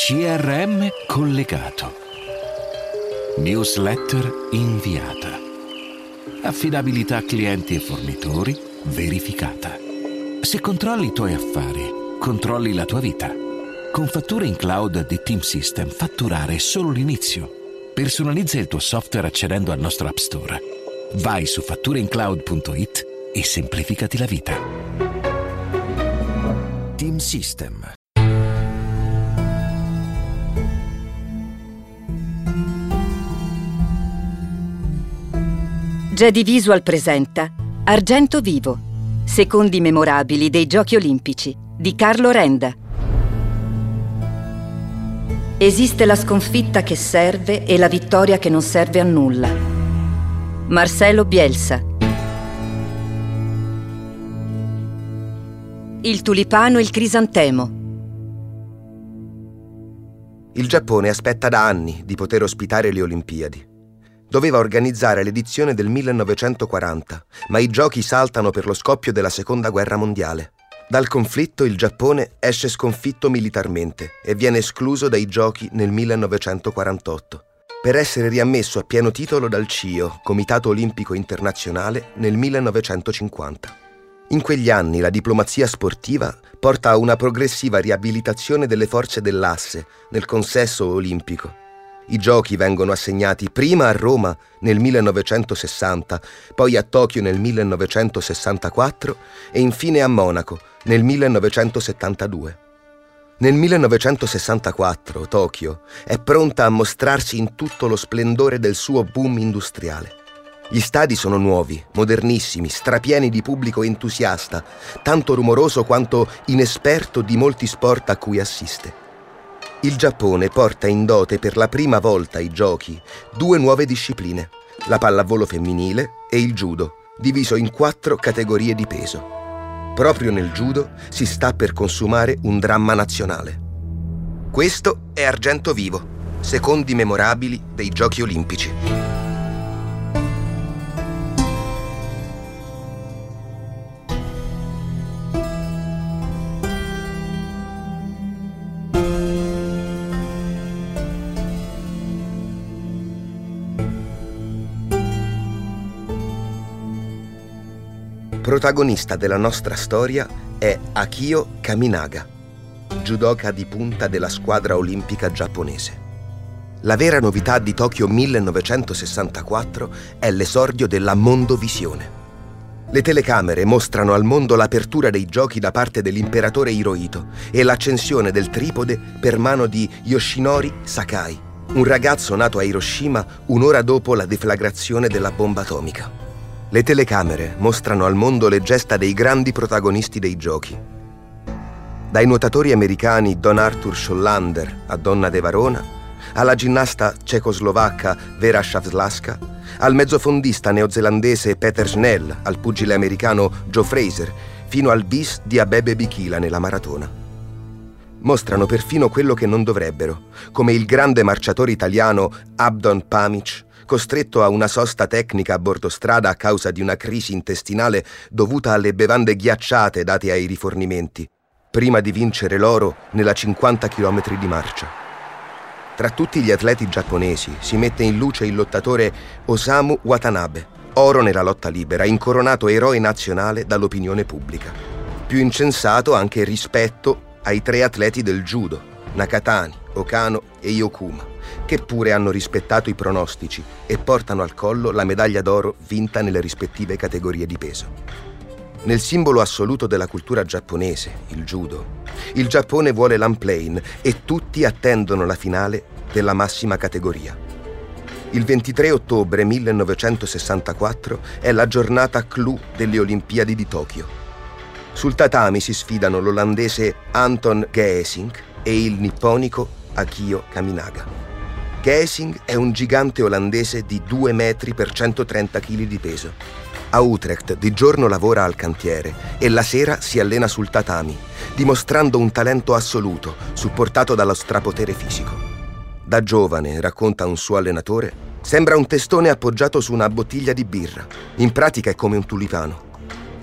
CRM collegato. Newsletter inviata. Affidabilità clienti e fornitori verificata. Se controlli i tuoi affari, controlli la tua vita. Con fatture in cloud di Team System fatturare è solo l'inizio. Personalizza il tuo software accedendo al nostro App Store. Vai su fattureincloud.it e semplificati la vita. Team System. Jedi Visual presenta Argento Vivo, secondi memorabili dei Giochi Olimpici di Carlo Renda. Esiste la sconfitta che serve e la vittoria che non serve a nulla. Marcelo Bielsa. Il tulipano e il crisantemo. Il Giappone aspetta da anni di poter ospitare le Olimpiadi. Doveva organizzare l'edizione del 1940, ma i giochi saltano per lo scoppio della Seconda Guerra Mondiale. Dal conflitto il Giappone esce sconfitto militarmente e viene escluso dai giochi nel 1948, per essere riammesso a pieno titolo dal CIO, Comitato Olimpico Internazionale, nel 1950. In quegli anni la diplomazia sportiva porta a una progressiva riabilitazione delle forze dell'asse nel consesso olimpico. I giochi vengono assegnati prima a Roma nel 1960, poi a Tokyo nel 1964 e infine a Monaco nel 1972. Nel 1964 Tokyo è pronta a mostrarsi in tutto lo splendore del suo boom industriale. Gli stadi sono nuovi, modernissimi, strapieni di pubblico entusiasta, tanto rumoroso quanto inesperto di molti sport a cui assiste. Il Giappone porta in dote per la prima volta ai giochi due nuove discipline, la pallavolo femminile e il judo, diviso in quattro categorie di peso. Proprio nel judo si sta per consumare un dramma nazionale. Questo è Argento Vivo, secondi memorabili dei Giochi Olimpici. Protagonista della nostra storia è Akio Kaminaga, judoka di punta della squadra olimpica giapponese. La vera novità di Tokyo 1964 è l'esordio della mondovisione. Le telecamere mostrano al mondo l'apertura dei giochi da parte dell'imperatore Hirohito e l'accensione del tripode per mano di Yoshinori Sakai, un ragazzo nato a Hiroshima un'ora dopo la deflagrazione della bomba atomica. Le telecamere mostrano al mondo le gesta dei grandi protagonisti dei giochi. Dai nuotatori americani Don Arthur Schollander a Donna De Varona, alla ginnasta cecoslovacca Vera Shavslaska, al mezzofondista neozelandese Peter Snell, al pugile americano Joe Fraser, fino al bis di Abebe Bikila nella maratona. Mostrano perfino quello che non dovrebbero, come il grande marciatore italiano Abdon Pamic costretto a una sosta tecnica a bordo strada a causa di una crisi intestinale dovuta alle bevande ghiacciate date ai rifornimenti, prima di vincere l'oro nella 50 km di marcia. Tra tutti gli atleti giapponesi si mette in luce il lottatore Osamu Watanabe, oro nella lotta libera, incoronato eroe nazionale dall'opinione pubblica. Più incensato anche rispetto ai tre atleti del judo, Nakatani, Okano e Yokuma che pure hanno rispettato i pronostici e portano al collo la medaglia d'oro vinta nelle rispettive categorie di peso. Nel simbolo assoluto della cultura giapponese, il judo, il Giappone vuole l'unplane e tutti attendono la finale della massima categoria. Il 23 ottobre 1964 è la giornata clou delle Olimpiadi di Tokyo. Sul tatami si sfidano l'olandese Anton Geesink e il nipponico Akio Kaminaga. Geising è un gigante olandese di 2 metri per 130 kg di peso. A Utrecht di giorno lavora al cantiere e la sera si allena sul tatami, dimostrando un talento assoluto, supportato dallo strapotere fisico. Da giovane, racconta un suo allenatore, sembra un testone appoggiato su una bottiglia di birra. In pratica è come un tulipano.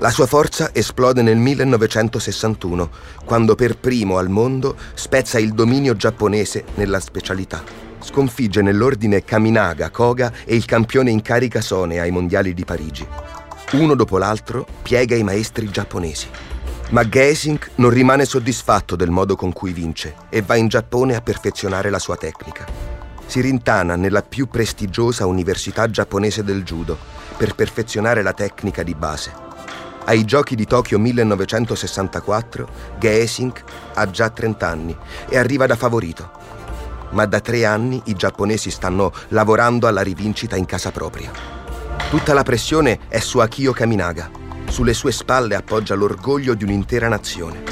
La sua forza esplode nel 1961, quando per primo al mondo spezza il dominio giapponese nella specialità. Sconfigge nell'ordine Kaminaga, Koga e il campione in carica Sone ai mondiali di Parigi. Uno dopo l'altro piega i maestri giapponesi. Ma Gesink non rimane soddisfatto del modo con cui vince e va in Giappone a perfezionare la sua tecnica. Si rintana nella più prestigiosa università giapponese del judo per perfezionare la tecnica di base. Ai giochi di Tokyo 1964, Gesink ha già 30 anni e arriva da favorito. Ma da tre anni i giapponesi stanno lavorando alla rivincita in casa propria. Tutta la pressione è su Akio Kaminaga. Sulle sue spalle appoggia l'orgoglio di un'intera nazione.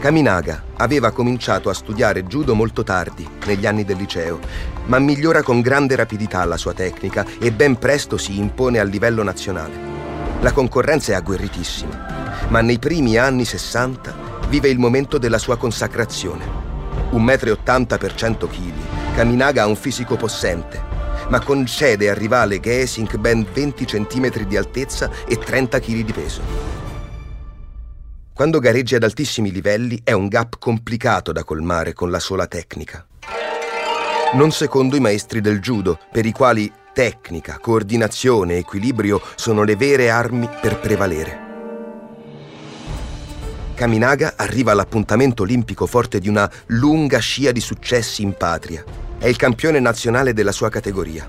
Kaminaga aveva cominciato a studiare judo molto tardi, negli anni del liceo, ma migliora con grande rapidità la sua tecnica e ben presto si impone a livello nazionale. La concorrenza è agguerritissima, ma nei primi anni 60 vive il momento della sua consacrazione. 1,80 m per 100 kg, Kaminaga ha un fisico possente, ma concede al rivale Gesink ben 20 cm di altezza e 30 kg di peso. Quando gareggi ad altissimi livelli è un gap complicato da colmare con la sola tecnica. Non secondo i maestri del judo, per i quali Tecnica, coordinazione equilibrio sono le vere armi per prevalere. Kaminaga arriva all'appuntamento olimpico forte di una lunga scia di successi in patria. È il campione nazionale della sua categoria.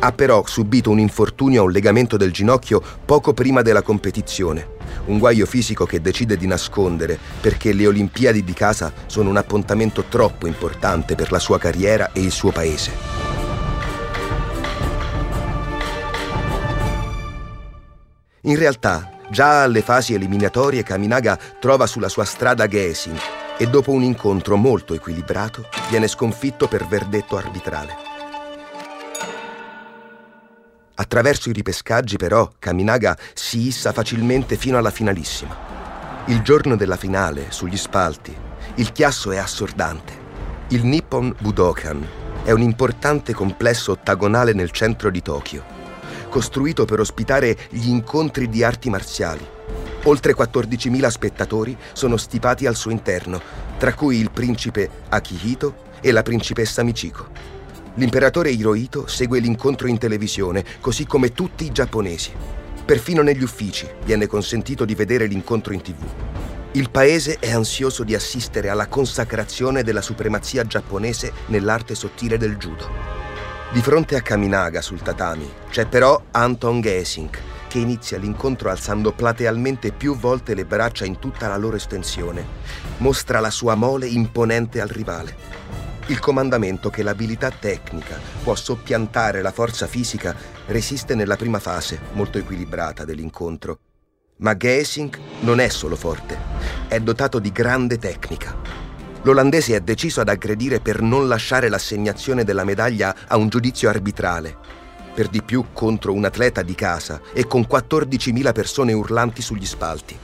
Ha però subito un infortunio a un legamento del ginocchio poco prima della competizione, un guaio fisico che decide di nascondere perché le Olimpiadi di casa sono un appuntamento troppo importante per la sua carriera e il suo paese. In realtà, già alle fasi eliminatorie Kaminaga trova sulla sua strada Gesing e dopo un incontro molto equilibrato viene sconfitto per verdetto arbitrale. Attraverso i ripescaggi però Kaminaga si issa facilmente fino alla finalissima. Il giorno della finale, sugli spalti, il chiasso è assordante. Il Nippon Budokan è un importante complesso ottagonale nel centro di Tokyo costruito per ospitare gli incontri di arti marziali. Oltre 14.000 spettatori sono stipati al suo interno, tra cui il principe Akihito e la principessa Michiko. L'imperatore Hirohito segue l'incontro in televisione, così come tutti i giapponesi. Perfino negli uffici viene consentito di vedere l'incontro in tv. Il paese è ansioso di assistere alla consacrazione della supremazia giapponese nell'arte sottile del judo. Di fronte a Kaminaga sul tatami c'è però Anton Gesink, che inizia l'incontro alzando platealmente più volte le braccia in tutta la loro estensione. Mostra la sua mole imponente al rivale. Il comandamento che l'abilità tecnica può soppiantare la forza fisica resiste nella prima fase, molto equilibrata, dell'incontro. Ma Gesink non è solo forte, è dotato di grande tecnica l'olandese è deciso ad aggredire per non lasciare l'assegnazione della medaglia a un giudizio arbitrale, per di più contro un atleta di casa e con 14.000 persone urlanti sugli spalti.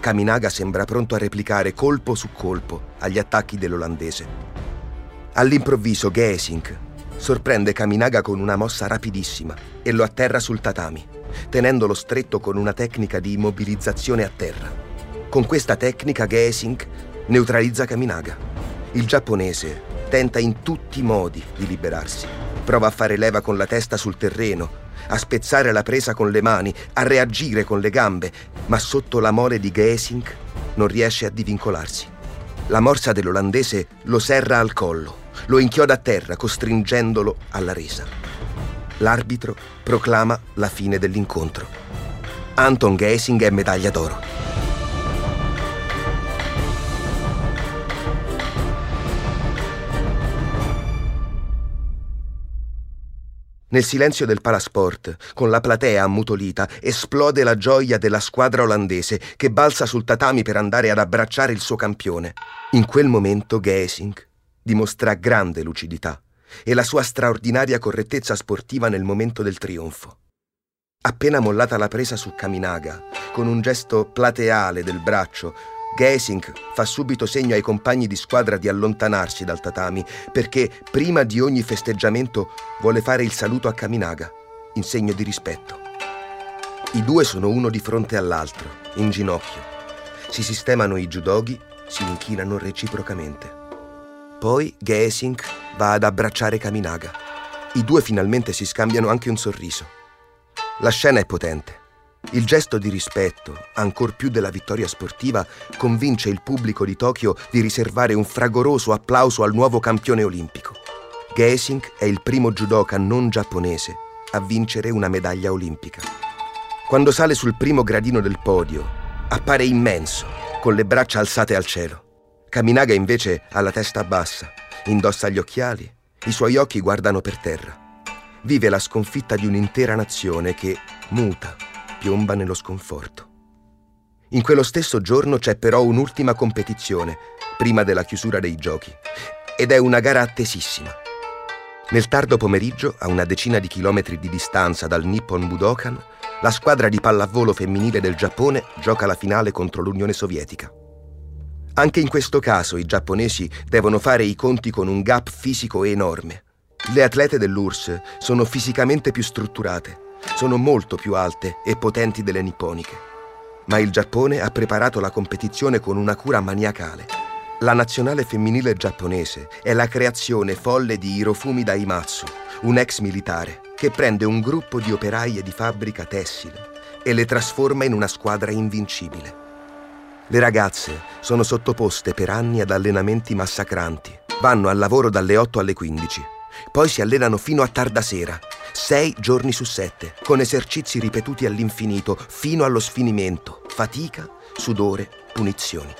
Kaminaga sembra pronto a replicare colpo su colpo agli attacchi dell'olandese. All'improvviso Gesink sorprende Kaminaga con una mossa rapidissima e lo atterra sul tatami, tenendolo stretto con una tecnica di immobilizzazione a terra. Con questa tecnica Gesink neutralizza Kaminaga. Il giapponese tenta in tutti i modi di liberarsi. Prova a fare leva con la testa sul terreno, a spezzare la presa con le mani, a reagire con le gambe, ma sotto la mole di Gesink non riesce a divincolarsi. La morsa dell'olandese lo serra al collo, lo inchioda a terra, costringendolo alla resa. L'arbitro proclama la fine dell'incontro. Anton Gesing è medaglia d'oro. Nel silenzio del palasport, con la platea ammutolita, esplode la gioia della squadra olandese che balza sul tatami per andare ad abbracciare il suo campione. In quel momento Gesink dimostra grande lucidità e la sua straordinaria correttezza sportiva nel momento del trionfo. Appena mollata la presa su Kaminaga, con un gesto plateale del braccio, Gesink fa subito segno ai compagni di squadra di allontanarsi dal tatami perché prima di ogni festeggiamento vuole fare il saluto a Kaminaga in segno di rispetto. I due sono uno di fronte all'altro, in ginocchio. Si sistemano i judogi, si inchinano reciprocamente. Poi Gesink va ad abbracciare Kaminaga. I due finalmente si scambiano anche un sorriso. La scena è potente. Il gesto di rispetto, ancor più della vittoria sportiva, convince il pubblico di Tokyo di riservare un fragoroso applauso al nuovo campione olimpico. Gesink è il primo judoka non giapponese a vincere una medaglia olimpica. Quando sale sul primo gradino del podio, appare immenso, con le braccia alzate al cielo. Kaminaga invece ha la testa bassa, indossa gli occhiali, i suoi occhi guardano per terra. Vive la sconfitta di un'intera nazione che, muta, piomba nello sconforto. In quello stesso giorno c'è però un'ultima competizione, prima della chiusura dei giochi, ed è una gara attesissima. Nel tardo pomeriggio, a una decina di chilometri di distanza dal Nippon Budokan, la squadra di pallavolo femminile del Giappone gioca la finale contro l'Unione Sovietica. Anche in questo caso i giapponesi devono fare i conti con un gap fisico enorme. Le atlete dell'URSS sono fisicamente più strutturate, sono molto più alte e potenti delle nipponiche. Ma il Giappone ha preparato la competizione con una cura maniacale. La nazionale femminile giapponese è la creazione folle di Hirofumi Daimatsu, un ex militare, che prende un gruppo di operaie di fabbrica tessile e le trasforma in una squadra invincibile. Le ragazze sono sottoposte per anni ad allenamenti massacranti. Vanno al lavoro dalle 8 alle 15, poi si allenano fino a tarda sera sei giorni su sette, con esercizi ripetuti all'infinito, fino allo sfinimento, fatica, sudore, punizioni.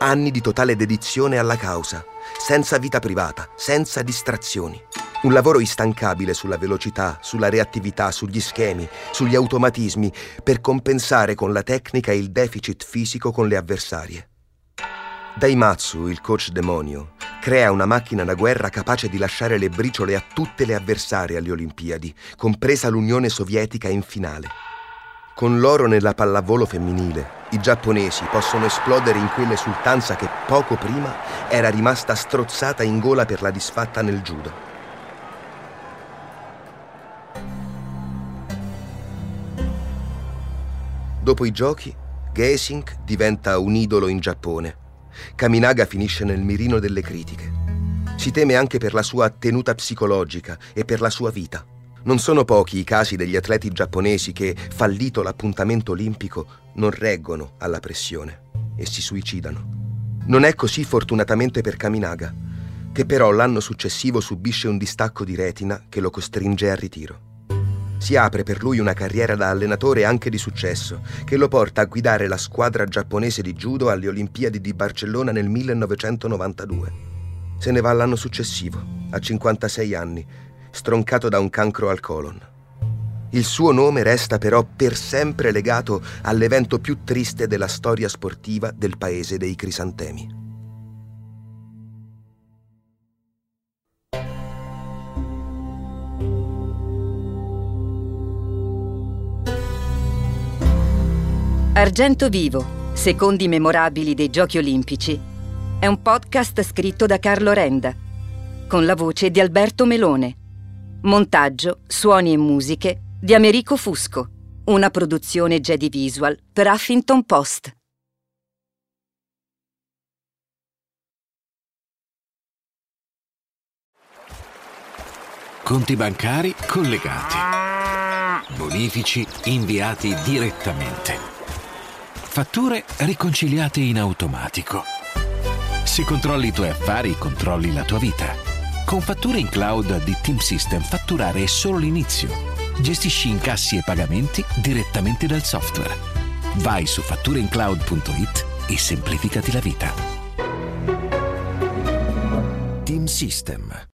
Anni di totale dedizione alla causa, senza vita privata, senza distrazioni. Un lavoro instancabile sulla velocità, sulla reattività, sugli schemi, sugli automatismi, per compensare con la tecnica il deficit fisico con le avversarie. Daimatsu, il coach demonio, crea una macchina da guerra capace di lasciare le briciole a tutte le avversarie alle Olimpiadi, compresa l'Unione Sovietica in finale. Con l'oro nella pallavolo femminile, i giapponesi possono esplodere in quell'esultanza che poco prima era rimasta strozzata in gola per la disfatta nel judo. Dopo i giochi, Gesink diventa un idolo in Giappone Kaminaga finisce nel mirino delle critiche. Si teme anche per la sua tenuta psicologica e per la sua vita. Non sono pochi i casi degli atleti giapponesi che, fallito l'appuntamento olimpico, non reggono alla pressione e si suicidano. Non è così fortunatamente per Kaminaga, che però l'anno successivo subisce un distacco di retina che lo costringe al ritiro. Si apre per lui una carriera da allenatore anche di successo, che lo porta a guidare la squadra giapponese di judo alle Olimpiadi di Barcellona nel 1992. Se ne va l'anno successivo, a 56 anni, stroncato da un cancro al colon. Il suo nome resta però per sempre legato all'evento più triste della storia sportiva del paese dei crisantemi. Argento Vivo, secondi memorabili dei Giochi Olimpici, è un podcast scritto da Carlo Renda, con la voce di Alberto Melone. Montaggio, suoni e musiche di Americo Fusco, una produzione Jedi Visual per Huffington Post. Conti bancari collegati. Bonifici inviati direttamente fatture riconciliate in automatico. Se controlli i tuoi affari, controlli la tua vita. Con fatture in cloud di Team System fatturare è solo l'inizio. Gestisci incassi e pagamenti direttamente dal software. Vai su fattureincloud.it e semplificati la vita. Team System